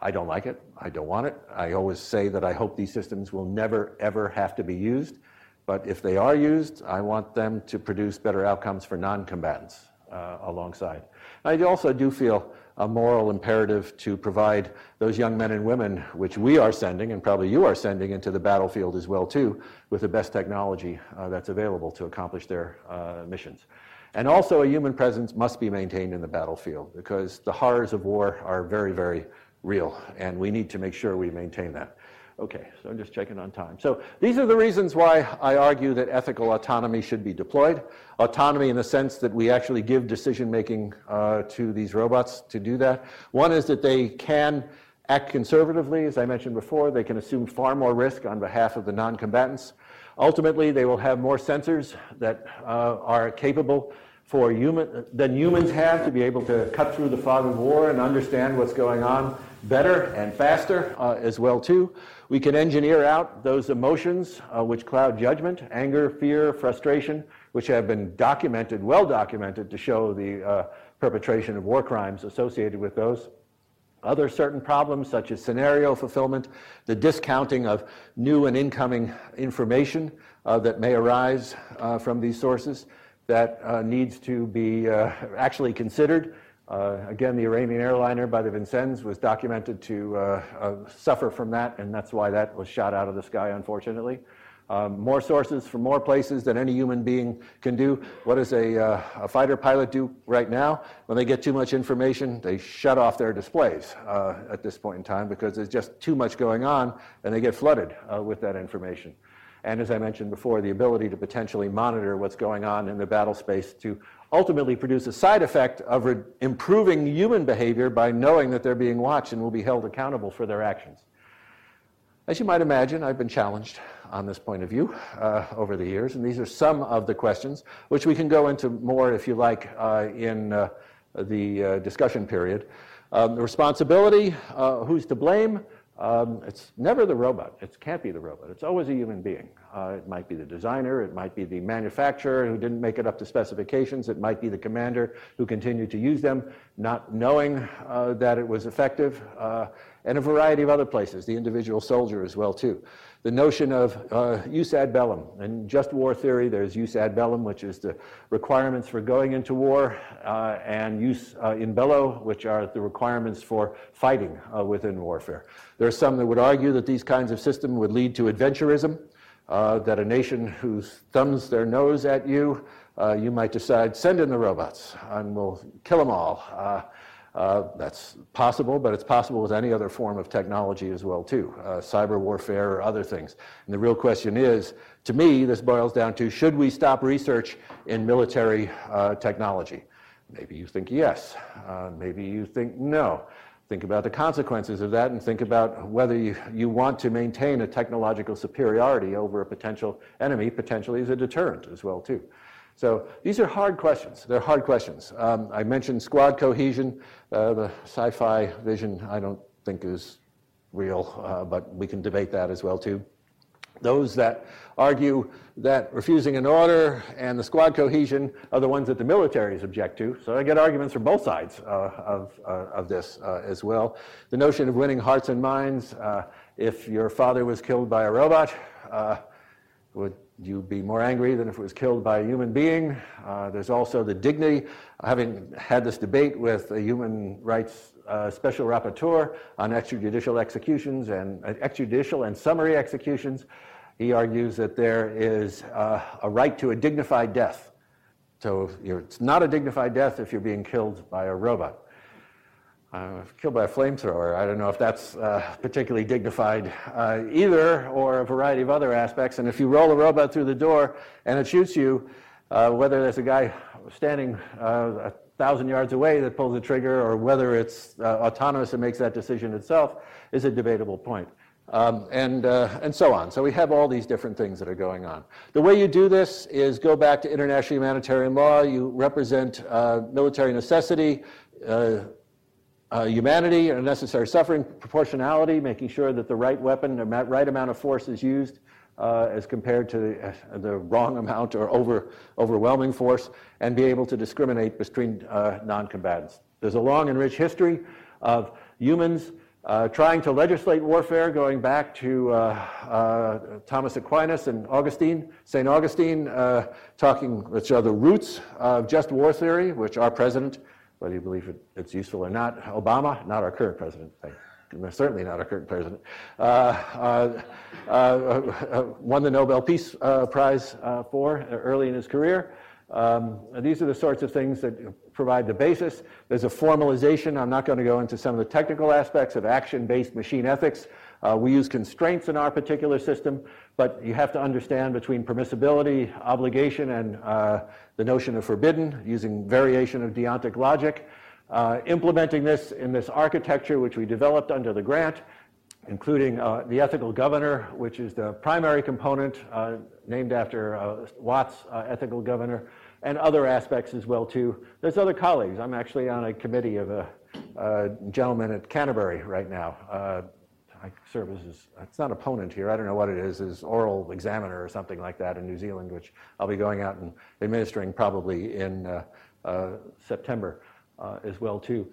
I don't like it. I don't want it. I always say that I hope these systems will never, ever have to be used. But if they are used, I want them to produce better outcomes for non combatants uh, alongside. I also do feel a moral imperative to provide those young men and women, which we are sending, and probably you are sending into the battlefield as well too, with the best technology uh, that's available to accomplish their uh, missions. And also, a human presence must be maintained in the battlefield because the horrors of war are very, very real, and we need to make sure we maintain that. Okay, so I'm just checking on time. So these are the reasons why I argue that ethical autonomy should be deployed. Autonomy in the sense that we actually give decision making uh, to these robots to do that. One is that they can act conservatively, as I mentioned before. They can assume far more risk on behalf of the non combatants. Ultimately, they will have more sensors that uh, are capable for human, than humans have to be able to cut through the fog of war and understand what's going on better and faster uh, as well too. We can engineer out those emotions uh, which cloud judgment, anger, fear, frustration, which have been documented, well documented, to show the uh, perpetration of war crimes associated with those. Other certain problems, such as scenario fulfillment, the discounting of new and incoming information uh, that may arise uh, from these sources, that uh, needs to be uh, actually considered uh, again, the Iranian airliner by the Vincennes was documented to suffer from that, and that's why that was shot out of the sky, unfortunately. Um, more sources from more places than any human being can do. What does a, uh, a, fighter pilot do right now? When they get too much information, they shut off their displays uh, at this point in time because there's just too much going on and they get flooded uh, with that information. And as I mentioned before, the ability to potentially monitor what's going on in the battle space to ultimately produce a side effect of re- improving human behavior by knowing that they're being watched and will be held accountable for their actions. As you might imagine, I've been challenged on this point of view uh, over the years, and these are some of the questions, which we can go into more, if you like, uh, in uh, the uh, discussion period. Um, the responsibility, who's to blame? Um, it's never the robot. It can't be the robot. It's always a human being. Uh, it might be the designer. It might be the manufacturer who didn't make it up to specifications. It might be the commander who continued to use them, not knowing uh, that it was effective, uh, and a variety of other places. The individual soldier as well too the notion of uh, jus ad bellum. In just war theory, there's jus ad bellum, which is the requirements for going into war, uh, and jus uh, in bello, which are the requirements for fighting uh, within warfare. There are some that would argue that these kinds of systems would lead to adventurism, uh, that a nation who thumbs their nose at you, uh, you might decide, send in the robots, and we'll kill them all. Uh, that's possible, but it's possible with any other form of technology as well too, uh, cyber warfare or other things. And the real question is, to me, this boils down to should we stop research in military uh, technology? Maybe you think yes. Uh, maybe you think no. Think about the consequences of that and think about whether you, you want to maintain a technological superiority over a potential enemy, potentially as a deterrent as well too. So these are hard questions. They're hard questions. Um, I mentioned squad cohesion. Uh, the sci-fi vision I don't think is real, uh, but we can debate that as well too. Those that argue that refusing an order and the squad cohesion are the ones that the militaries object to. So I get arguments from both sides uh, of, uh, of this uh, as well. The notion of winning hearts and minds. Uh, if your father was killed by a robot, would you be more angry than if it was killed by a human being. Uh, there's also the dignity, having had this debate with a human rights uh, special rapporteur on extrajudicial executions and uh, extrajudicial and summary executions. He argues that there is uh, a right to a dignified death. So it's not a dignified death if you're being killed by a robot uh, killed by a flamethrower. I don't know if that's uh, particularly dignified uh, either, or a variety of other aspects. And if you roll a robot through the door and it shoots you, uh, whether there's a guy standing uh, a thousand yards away that pulls the trigger, or whether it's uh, autonomous and makes that decision itself, is a debatable point. Um, and, and so on. So we have all these different things that are going on. The way you do this is go back to international humanitarian law. You represent military necessity uh, humanity and necessary suffering, proportionality, making sure that the right weapon, the right amount of force is used uh, as compared to the, uh, the, wrong amount or over, overwhelming force, and be able to discriminate between uh, non combatants. There's a long and rich history of humans uh, trying to legislate warfare going back to uh, Thomas Aquinas and Augustine, St. Augustine, talking, which are the roots of just war theory, which our president, whether you believe it, it's useful or not, Obama, not our current president, certainly not our current president, uh, uh, won the Nobel Peace Prize for early in his career. Um, these are the sorts of things that provide the basis. There's a formalization. I'm not going to go into some of the technical aspects of action-based machine ethics. Uh, we use constraints in our particular system, but you have to understand between permissibility, obligation, and uh, the notion of forbidden using variation of deontic logic. Uh, implementing this in this architecture, which we developed under the grant, including uh, the ethical governor, which is the primary component uh, named after uh, Watt's ethical governor, and other aspects as well too. There's other colleagues. I'm actually on a committee of a, a gentleman at Canterbury right now. I serve as, it's not opponent here, I don't know what it is, is oral examiner or something like that in New Zealand, which I'll be going out and administering probably in uh, uh, September uh, as well too.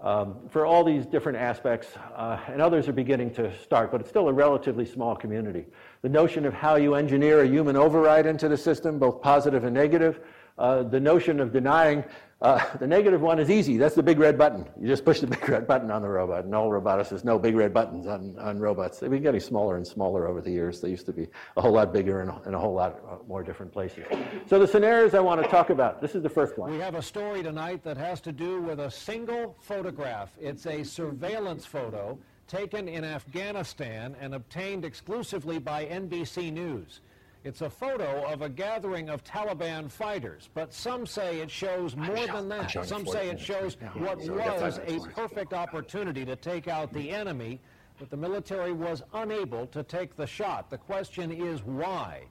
Um, for all these different aspects, uh, and others are beginning to start, but it's still a relatively small community. The notion of how you engineer a human override into the system, both positive and negative, uh, the notion of denying uh, the negative one is easy. That's the big red button. You just push the big red button on the robot. And all roboticists know big red buttons on, on robots. They've been getting smaller and smaller over the years. They used to be a whole lot bigger in a, in a whole lot uh, more different places. So the scenarios I want to talk about. This is the first one. We have a story tonight that has to do with a single photograph. It's a surveillance photo taken in Afghanistan and obtained exclusively by NBC News. It's a photo of a gathering of Taliban fighters, but some say it shows more than that. Some say it shows what was a perfect opportunity to take out the enemy, but the military was unable to take the shot. The question is why?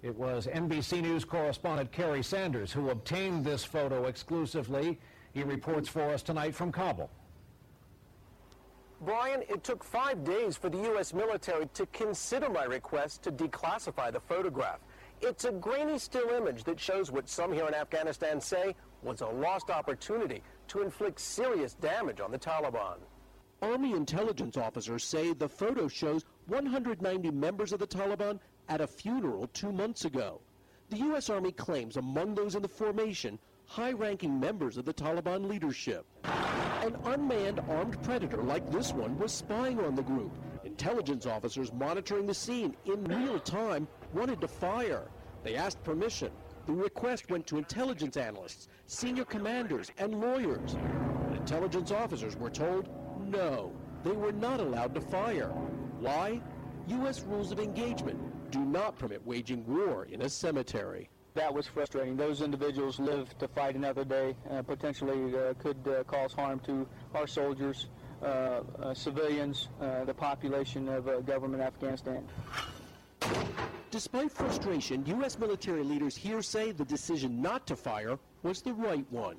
It was NBC News correspondent Kerry Sanders who obtained this photo exclusively. He reports for us tonight from Kabul. Brian, it took five days for the U.S. military to consider my request to declassify the photograph. It's a grainy still image that shows what some here in Afghanistan say was a lost opportunity to inflict serious damage on the Taliban. Army intelligence officers say the photo shows 190 members of the Taliban at a funeral two months ago. The U.S. Army claims among those in the formation high-ranking members of the Taliban leadership. An unmanned armed predator like this one was spying on the group. Intelligence officers monitoring the scene in real time wanted to fire. They asked permission. The request went to intelligence analysts, senior commanders, and lawyers. Intelligence officers were told no, they were not allowed to fire. Why? U.S. rules of engagement do not permit waging war in a cemetery that was frustrating. Those individuals live to fight another day, uh, potentially uh, could uh, cause harm to our soldiers, uh, uh, civilians, uh, the population of government Afghanistan. Despite frustration, U.S. military leaders here say the decision not to fire was the right one.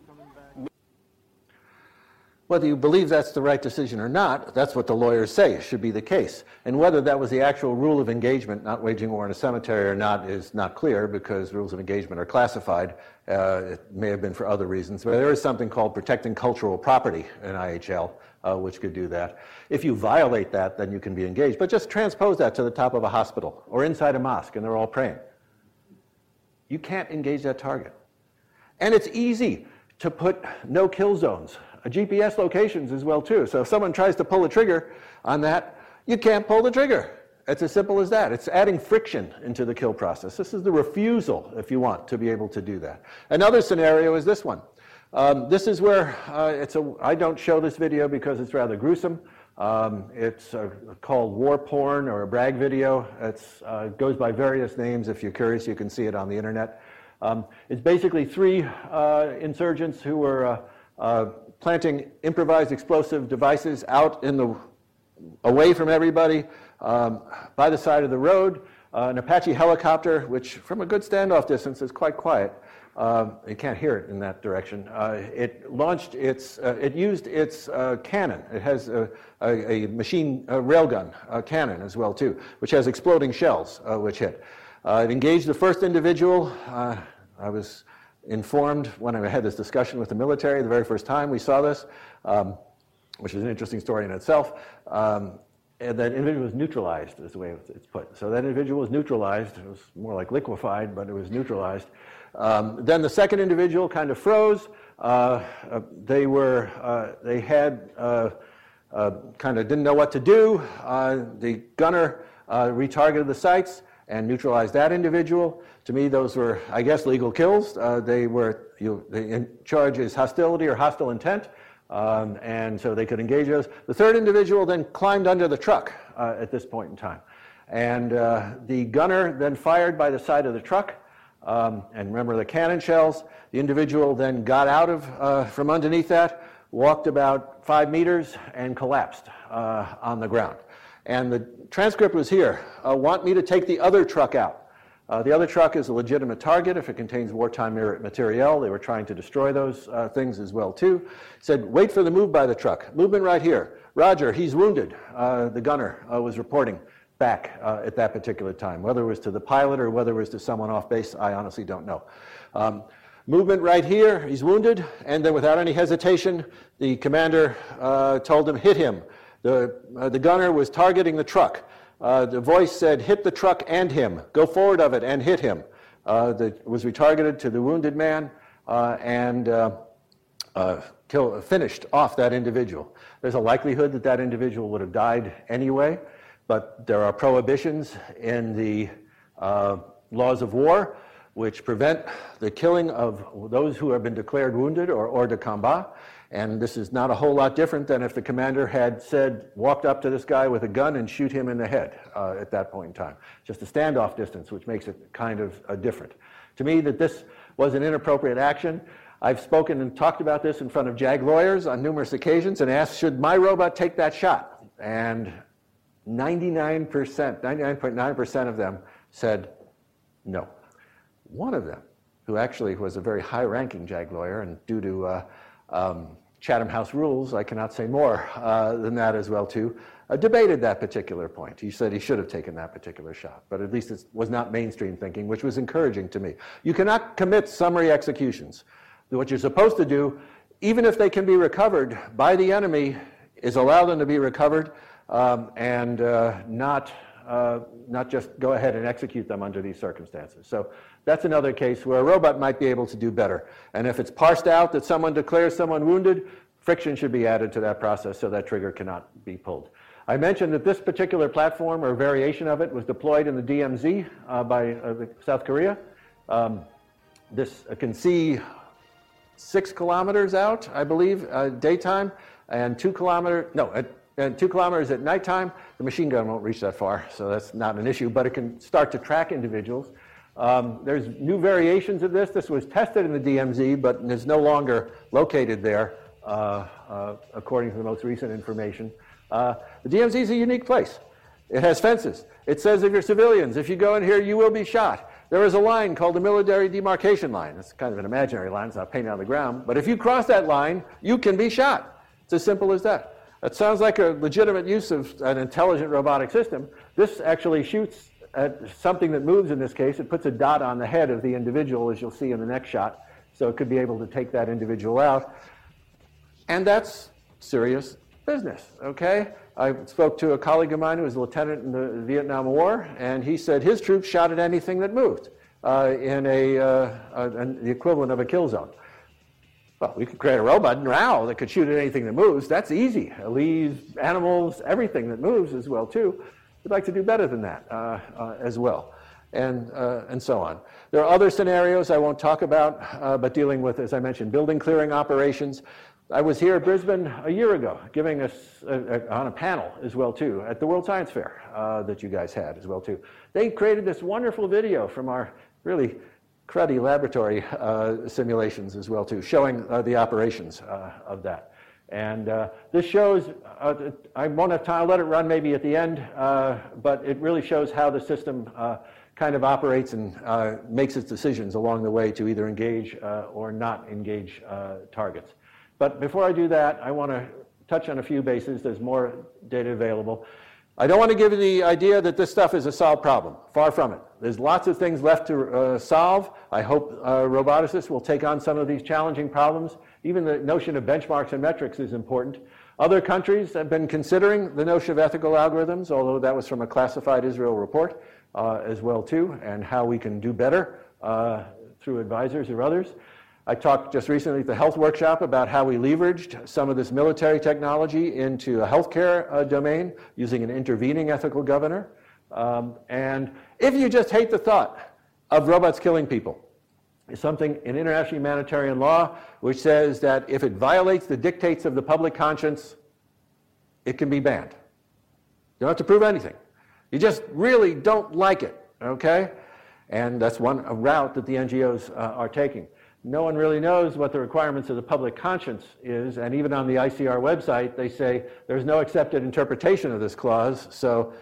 Whether you believe that's the right decision or not, that's what the lawyers say should be the case. And whether that was the actual rule of engagement, not waging war in a cemetery or not, is not clear because rules of engagement are classified. Uh, it may have been for other reasons, but there is something called protecting cultural property in IHL, uh, which could do that. If you violate that, then you can be engaged. But just transpose that to the top of a hospital or inside a mosque and they're all praying. You can't engage that target. And it's easy to put no kill zones GPS locations as well too. So if someone tries to pull a trigger on that, you can't pull the trigger. It's as simple as that. It's adding friction into the kill process. This is the refusal, if you want, to be able to do that. Another scenario is this one. Um, this is where uh, it's a. I don't show this video because it's rather gruesome. Um, it's uh, called war porn or a brag video. It uh, goes by various names. If you're curious, you can see it on the internet. Um, it's basically three uh, insurgents who were uh, uh, planting improvised explosive devices out in the away from everybody um, by the side of the road. Uh, an Apache helicopter, which from a good standoff distance is quite quiet, um, you can't hear it in that direction. Uh, it launched its, uh, it used its uh, cannon. It has a, a, a machine a railgun cannon as well too, which has exploding shells which hit. it engaged the first individual. I was informed when I had this discussion with the military the very first time we saw this, um, which is an interesting story in itself. Um, and that individual was neutralized, is the way it's put. So that individual was neutralized. It was more like liquefied, but it was neutralized. Um, then the second individual kind of froze. Uh, uh, they were, uh, they had uh, uh, kind of didn't know what to do. Uh, the gunner retargeted the sights and neutralized that individual. To me, those were, I guess, legal kills. they were, you, the charge is hostility or hostile intent. Um, and so they could engage those. The third individual then climbed under the truck at this point in time. And the gunner then fired by the side of the truck um, and remember the cannon shells. The individual then got out of uh, from underneath that, walked about five meters, and collapsed uh, on the ground. And the transcript was here. Uh, want me to take the other truck out? Uh, the other truck is a legitimate target if it contains wartime materiel. They were trying to destroy those uh, things as well too. Said, wait for the move by the truck. Movement right here. Roger, he's wounded. Uh, the gunner was reporting back uh, at that particular time. Whether it was to the pilot or whether it was to someone off base, I honestly don't know. Um, movement right here, he's wounded, and then without any hesitation, the commander uh, told him, hit him. The, uh, the gunner was targeting the truck. Uh, the voice said, hit the truck and him. Go forward of it and hit him. Uh, the, was retargeted to the wounded man uh, and kill, finished off that individual. There's a likelihood that that individual would have died anyway but there are prohibitions in the uh, laws of war which prevent the killing of those who have been declared wounded or hors de combat. And this is not a whole lot different than if the commander had said, walked up to this guy with a gun and shoot him in the head uh, at that point in time. Just a standoff distance, which makes it kind of uh, different. To me, that this was an inappropriate action. I've spoken and talked about this in front of JAG lawyers on numerous occasions and asked, should my robot take that shot? And 99%, 99.9% of them said no. One of them, who actually was a very high ranking JAG lawyer, and due to uh, um, Chatham House rules, I cannot say more uh, than that as well, too, uh, debated that particular point. He said he should have taken that particular shot, but at least it was not mainstream thinking, which was encouraging to me. You cannot commit summary executions. What you're supposed to do, even if they can be recovered by the enemy, is allow them to be recovered um, and uh, not, uh, not just go ahead and execute them under these circumstances. So that's another case where a robot might be able to do better. And if it's parsed out that someone declares someone wounded, friction should be added to that process so that trigger cannot be pulled. I mentioned that this particular platform or variation of it was deployed in the DMZ uh, by uh, South Korea. Um, this can see six kilometers out, I believe, uh, daytime, and two kilometers, no, and two kilometers at nighttime, the machine gun won't reach that far, so that's not an issue, but it can start to track individuals. Um, there's new variations of this. This was tested in the DMZ, but is no longer located there, uh, uh, according to the most recent information. Uh, the DMZ is a unique place. It has fences. It says if you're civilians, if you go in here, you will be shot. There is a line called the military demarcation line. It's kind of an imaginary line, it's not painted on the ground. But if you cross that line, you can be shot. It's as simple as that. That sounds like a legitimate use of an intelligent robotic system. This actually shoots at something that moves in this case. It puts a dot on the head of the individual, as you'll see in the next shot. So it could be able to take that individual out. And that's serious business, okay? I spoke to a colleague of mine who was a lieutenant in the Vietnam War, and he said his troops shot at anything that moved uh, in a, uh, the equivalent of a kill zone. Well, we could create a robot now that could shoot at anything that moves. That's easy. Leaves, animals, everything that moves as well too. We'd like to do better than that uh, uh, as well, and uh, and so on. There are other scenarios I won't talk about, uh, but dealing with, as I mentioned, building clearing operations. I was here at Brisbane a year ago, giving us on a panel as well too at the World Science Fair uh, that you guys had as well too. They created this wonderful video from our really cruddy laboratory uh, simulations as well too, showing uh, the operations uh, of that. And uh, this shows, uh, I won't have time, I'll let it run maybe at the end, but it really shows how the system kind of operates and makes its decisions along the way to either engage or not engage targets. But before I do that, I want to touch on a few bases. There's more data available. I don't want to give you the idea that this stuff is a solved problem. Far from it. There's lots of things left to uh, solve. I hope uh, roboticists will take on some of these challenging problems. Even the notion of benchmarks and metrics is important. Other countries have been considering the notion of ethical algorithms, although that was from a classified Israel report uh, as well too, and how we can do better uh, through advisors or others. I talked just recently at the health workshop about how we leveraged some of this military technology into a healthcare uh, domain using an intervening ethical governor. Um, and if you just hate the thought of robots killing people, is something in international humanitarian law which says that if it violates the dictates of the public conscience, it can be banned. You don't have to prove anything. You just really don't like it, okay? And that's one route that the NGOs uh, are taking no one really knows what the requirements of the public conscience is, and even on the ICR website, they say there's no accepted interpretation of this clause, so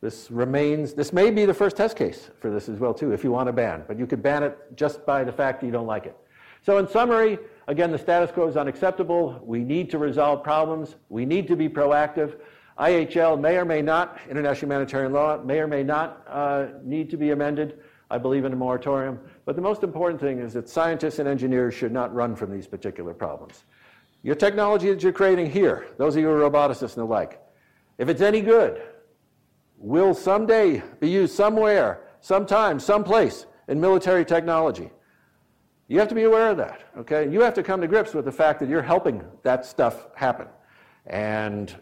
this remains, this may be the first test case for this as well too, if you want to ban, but you could ban it just by the fact that you don't like it. So in summary, again, the status quo is unacceptable. We need to resolve problems. We need to be proactive. IHL may or may not, international humanitarian law, may or may not uh, need to be amended. I believe in a moratorium. But the most important thing is that scientists and engineers should not run from these particular problems. Your technology that you're creating here, those of you who are roboticists and the like, if it's any good, will someday be used somewhere, sometime, someplace in military technology. You have to be aware of that, okay? You have to come to grips with the fact that you're helping that stuff happen. And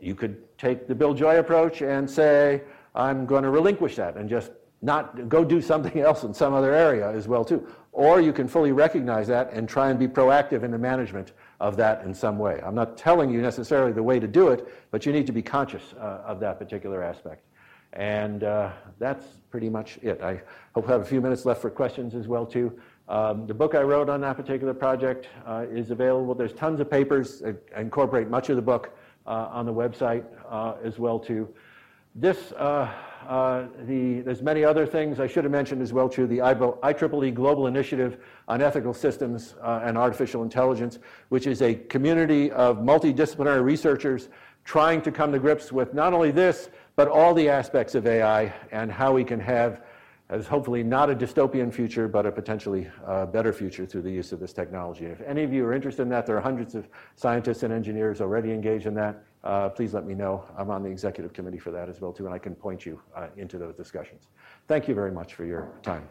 you could take the Bill Joy approach and say, I'm going to relinquish that and just not go do something else in some other area as well too. Or you can fully recognize that and try and be proactive in the management of that in some way. I'm not telling you necessarily the way to do it, but you need to be conscious uh, of that particular aspect. And uh, that's pretty much it. I hope I have a few minutes left for questions as well too. Um, the book I wrote on that particular project uh, is available. There's tons of papers that incorporate much of the book uh, on the website uh, as well too. This uh, uh, the, there's many other things I should have mentioned as well too. The IEEE Global Initiative on Ethical Systems uh, and Artificial Intelligence, which is a community of multidisciplinary researchers trying to come to grips with not only this, but all the aspects of AI and how we can have as hopefully not a dystopian future, but a potentially uh, better future through the use of this technology. If any of you are interested in that, there are hundreds of scientists and engineers already engaged in that uh, please let me know. I'm on the executive committee for that as well too, and I can point you uh, into those discussions. Thank you very much for your time.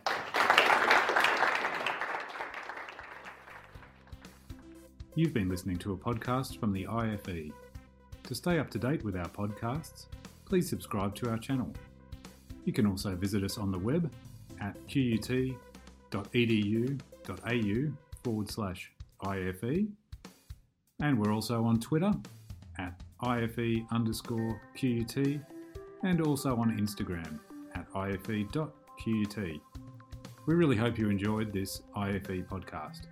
You've been listening to a podcast from the IFE. To stay up to date with our podcasts, please subscribe to our channel. You can also visit us on the web at qut.edu.au forward slash IFE. And we're also on Twitter at IFE underscore QUT and also on Instagram at IFE.QUT. We really hope you enjoyed this IFE podcast.